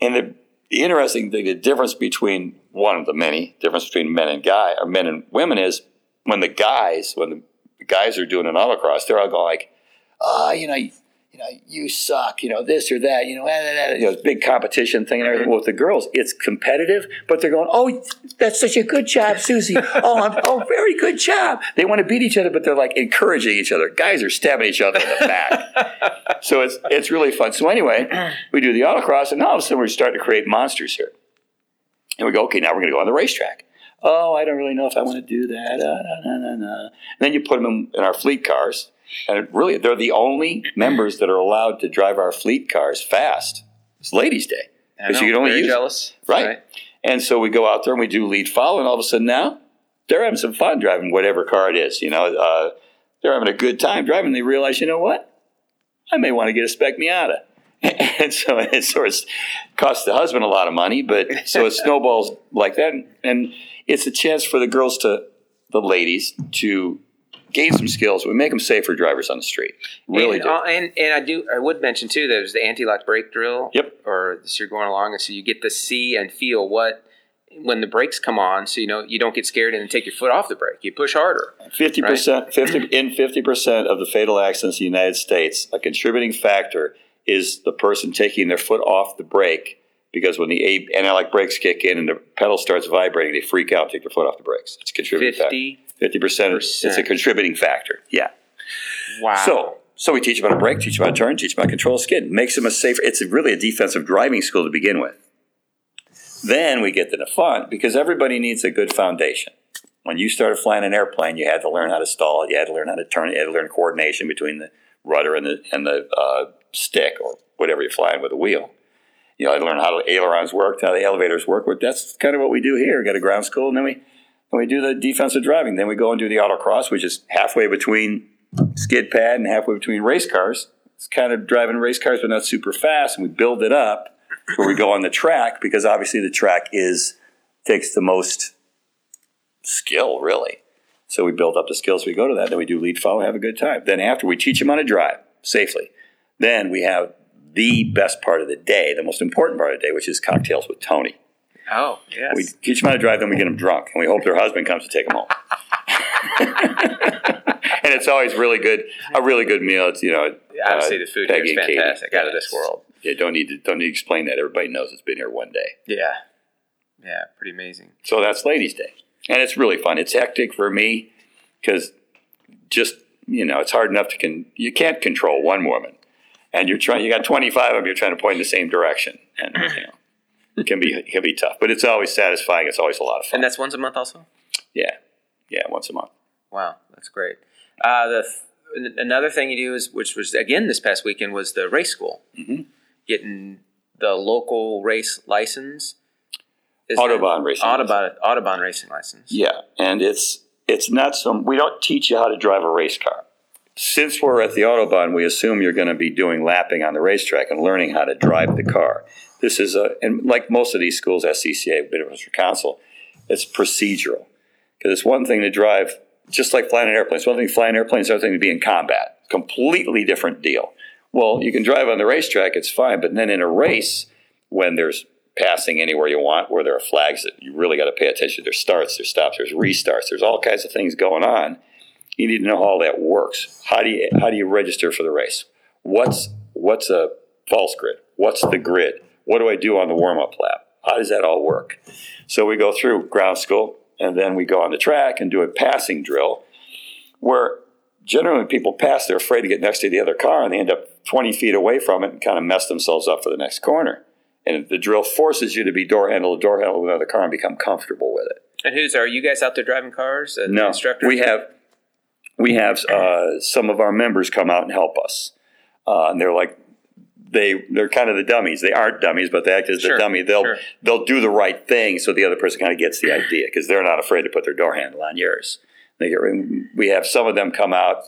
And the, the interesting thing, the difference between one of the many difference between men and guy or men and women is when the guys, when the guys are doing an autocross, they're all going like, oh, you know, you, you know, you suck, you know, this or that, you know, eh, eh, eh, you know, big competition thing and everything. Well, with the girls, it's competitive, but they're going, oh, that's such a good job, Susie. Oh, I'm, oh, very good job. They want to beat each other, but they're like encouraging each other. Guys are stabbing each other in the back. so it's it's really fun. So anyway, we do the autocross, and all of a sudden we're starting to create monsters here. And we go, okay, now we're going to go on the racetrack. Oh, I don't really know if I want to do that. Uh, nah, nah, nah, and then you put them in, in our fleet cars, and really, they're the only members that are allowed to drive our fleet cars fast. It's Ladies' Day because you can only Very use jealous. Right. right. And so we go out there and we do lead follow, and all of a sudden now they're having some fun driving whatever car it is. You know, uh, they're having a good time driving. They realize, you know what, I may want to get a spec Miata. and so it sort of costs the husband a lot of money, but so it snowballs like that. And it's a chance for the girls to, the ladies, to gain some skills. We make them safer drivers on the street. Really and, do. Uh, and, and I do. I would mention too. There's the anti-lock brake drill. Yep. Or so you're going along, and so you get to see and feel what when the brakes come on, so you know you don't get scared and take your foot off the brake. You push harder. Fifty percent, fifty in fifty percent of the fatal accidents in the United States, a contributing factor is the person taking their foot off the brake because when the anti-lock brakes kick in and the pedal starts vibrating, they freak out, take their foot off the brakes. It's a contributing 50 factor. Fifty percent. It's a contributing factor. Yeah. Wow. So so we teach them how to brake, teach them how to turn, teach them how to control a skid. Makes them a safer. It's really a defensive driving school to begin with. Then we get to the fun because everybody needs a good foundation. When you started flying an airplane, you had to learn how to stall. You had to learn how to turn. You had to learn coordination between the rudder and the and the uh, stick or whatever you're flying with a wheel. You know, I learned how the ailerons worked, how the elevators work. That's kind of what we do here. We got a ground school, and then we then we do the defensive driving. Then we go and do the autocross, which is halfway between skid pad and halfway between race cars. It's kind of driving race cars, but not super fast. And we build it up where we go on the track because obviously the track is takes the most skill, really. So we build up the skills. We go to that. Then we do lead follow, have a good time. Then after we teach them how to drive safely. Then we have the best part of the day, the most important part of the day, which is cocktails with Tony. Oh, yes. We teach them how to drive, then we get them drunk, and we hope their husband comes to take them home. and it's always really good, a really good meal. It's you know, obviously uh, the food here is fantastic, out of this world. Yeah, don't need to don't need to explain that. Everybody knows it's been here one day. Yeah, yeah, pretty amazing. So that's Ladies' Day, and it's really fun. It's hectic for me because just you know, it's hard enough to can you can't control one woman, and you're trying. You got 25 of them. You're trying to point in the same direction, and you know, can be it can be tough. But it's always satisfying. It's always a lot of fun. And that's once a month, also. Yeah, yeah, once a month. Wow, that's great. Uh, the another thing you do is, which was again this past weekend, was the race school. Mm-hmm. Getting the local race license. Is Autobahn racing. Autobahn license. Autobahn racing license. Yeah, and it's it's not some. We don't teach you how to drive a race car. Since we're at the Autobahn, we assume you're going to be doing lapping on the racetrack and learning how to drive the car. This is a, and like most of these schools, SCCA, Midwest Council, it's procedural. Because it's one thing to drive, just like flying an airplane. It's one thing to fly an airplane, it's another thing to be in combat. Completely different deal. Well, you can drive on the racetrack, it's fine, but then in a race, when there's passing anywhere you want, where there are flags that you really got to pay attention. To, there's starts, there's stops, there's restarts, there's all kinds of things going on. You need to know how all that works. How do you how do you register for the race? What's what's a false grid? What's the grid? What do I do on the warm up lap? How does that all work? So we go through ground school and then we go on the track and do a passing drill where generally when people pass, they're afraid to get next to the other car and they end up 20 feet away from it and kind of mess themselves up for the next corner. And the drill forces you to be door handle to door handle with another car and become comfortable with it. And who's are you guys out there driving cars? no, instructors? we have we have uh, some of our members come out and help us, uh, and they're like they they're kind of the dummies. They aren't dummies, but they act as sure, the dummy. They'll sure. they'll do the right thing, so the other person kind of gets the idea because they're not afraid to put their door handle on yours. They, we have some of them come out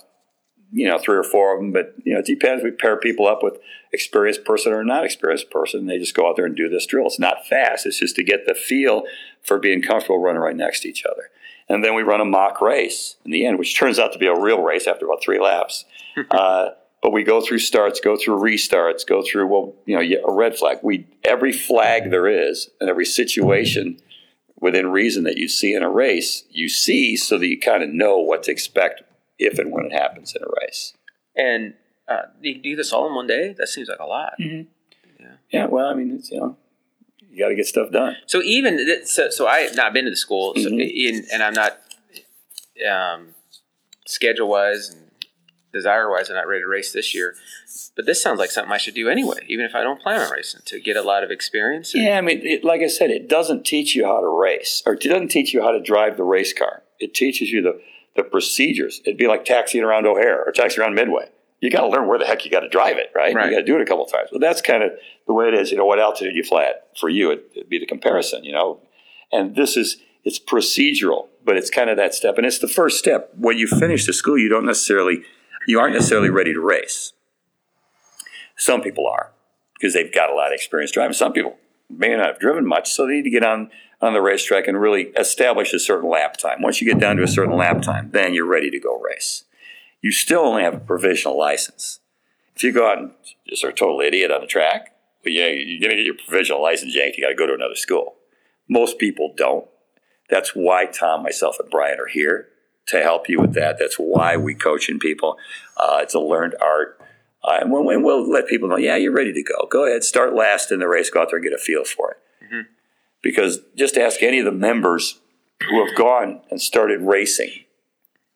you know, three or four of them, but you know, it depends. We pair people up with experienced person or not experienced person. They just go out there and do this drill. It's not fast. It's just to get the feel for being comfortable running right next to each other. And then we run a mock race in the end, which turns out to be a real race after about three laps. uh, but we go through starts, go through restarts, go through well, you know, a red flag. We every flag there is, and every situation within reason that you see in a race, you see so that you kind of know what to expect if and when it happens in a race. And uh, you do this all in one day? That seems like a lot. Mm-hmm. Yeah. Yeah. Well, I mean, it's you know, you got to get stuff done. So even so, so I have not been to the school, so mm-hmm. in, and I'm not um, schedule wise and desire wise, I'm not ready to race this year. But this sounds like something I should do anyway, even if I don't plan on racing, to get a lot of experience. yeah, I mean, it, like I said, it doesn't teach you how to race, or it doesn't teach you how to drive the race car. It teaches you the the procedures. It'd be like taxiing around O'Hare or taxiing around Midway. You got to learn where the heck you got to drive it, right? right. You got to do it a couple of times. But that's kind of the way it is. You know, what altitude you fly at? For you, it, it'd be the comparison. You know, and this is it's procedural, but it's kind of that step, and it's the first step. When you finish the school, you don't necessarily you aren't necessarily ready to race. Some people are because they've got a lot of experience driving. Some people may not have driven much, so they need to get on on the racetrack and really establish a certain lap time. Once you get down to a certain lap time, then you're ready to go race. You still only have a provisional license. If you go out and just are a total idiot on the track, well, yeah, you're going to get your provisional license yanked. You got to go to another school. Most people don't. That's why Tom, myself, and Brian are here to help you with that. That's why we coach in people. Uh, it's a learned art. Uh, and we'll, we'll, let people know, yeah, you're ready to go. Go ahead, start last in the race, go out there and get a feel for it. Mm-hmm. Because just ask any of the members who have gone and started racing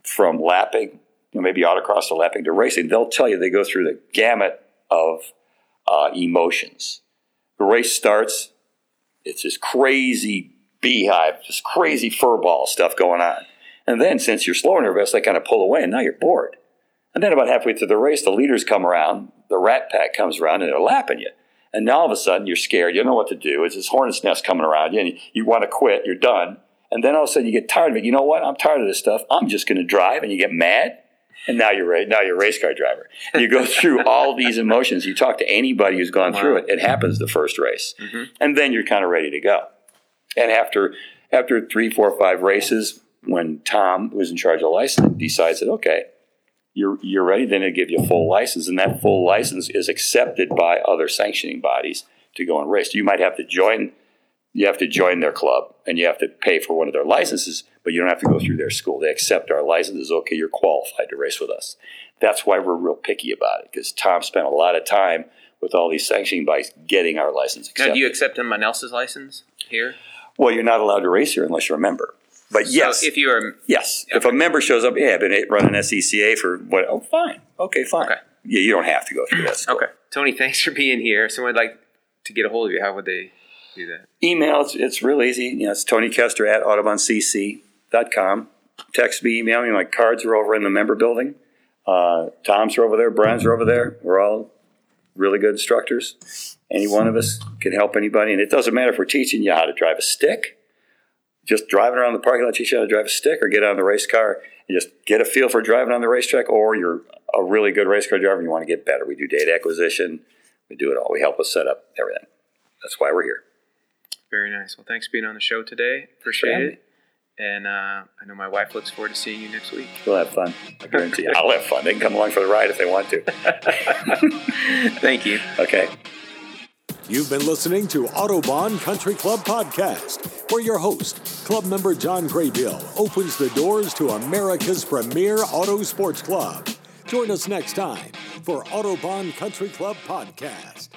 from lapping, you know, maybe autocross to lapping to racing, they'll tell you they go through the gamut of uh, emotions. The race starts, it's this crazy beehive, this crazy furball stuff going on. And then, since you're slow and nervous, they kind of pull away, and now you're bored. And then, about halfway through the race, the leaders come around, the rat pack comes around, and they're lapping you. And now all of a sudden, you're scared. You don't know what to do. It's this hornet's nest coming around you, and you, you want to quit. You're done. And then all of a sudden, you get tired of it. You know what? I'm tired of this stuff. I'm just going to drive. And you get mad. And now you're ready. Now you're a race car driver. You go through all these emotions. You talk to anybody who's gone wow. through it. It happens the first race, mm-hmm. and then you're kind of ready to go. And after after three, four, five races, when Tom, who was in charge of license, decides that okay, you're you're ready, then they give you a full license, and that full license is accepted by other sanctioning bodies to go and race. You might have to join. You have to join their club, and you have to pay for one of their licenses, but you don't have to go through their school. They accept our licenses. Okay, you're qualified to race with us. That's why we're real picky about it because Tom spent a lot of time with all these sanctioning bodies getting our license accepted. Now, do you accept on Nelson's license here? Well, you're not allowed to race here unless you're a member. But yes, so if you are yes, okay. if a member shows up, yeah, I've been running SCCA for what? Oh, fine, okay, fine. Okay. Yeah, you don't have to go through that. School. Okay, Tony, thanks for being here. Someone would like to get a hold of you. How would they do that? Email. It's, it's real easy. You know, it's Tony Kester at autobahncc.com. Text me, email me. My cards are over in the member building. Uh, Tom's are over there. Brian's are over there. We're all really good instructors. Any one of us can help anybody, and it doesn't matter if we're teaching you how to drive a stick just driving around the parking lot teach you how to drive a stick or get on the race car and just get a feel for driving on the racetrack or you're a really good race car driver and you want to get better. We do data acquisition. We do it all. We help us set up everything. That's why we're here. Very nice. Well, thanks for being on the show today. Appreciate it. And uh, I know my wife looks forward to seeing you next week. We'll have fun. I guarantee you. I'll have fun. They can come along for the ride if they want to. Thank you. Okay. You've been listening to Autobahn Country Club Podcast, where your host, club member John Graybill, opens the doors to America's premier auto sports club. Join us next time for Autobahn Country Club Podcast.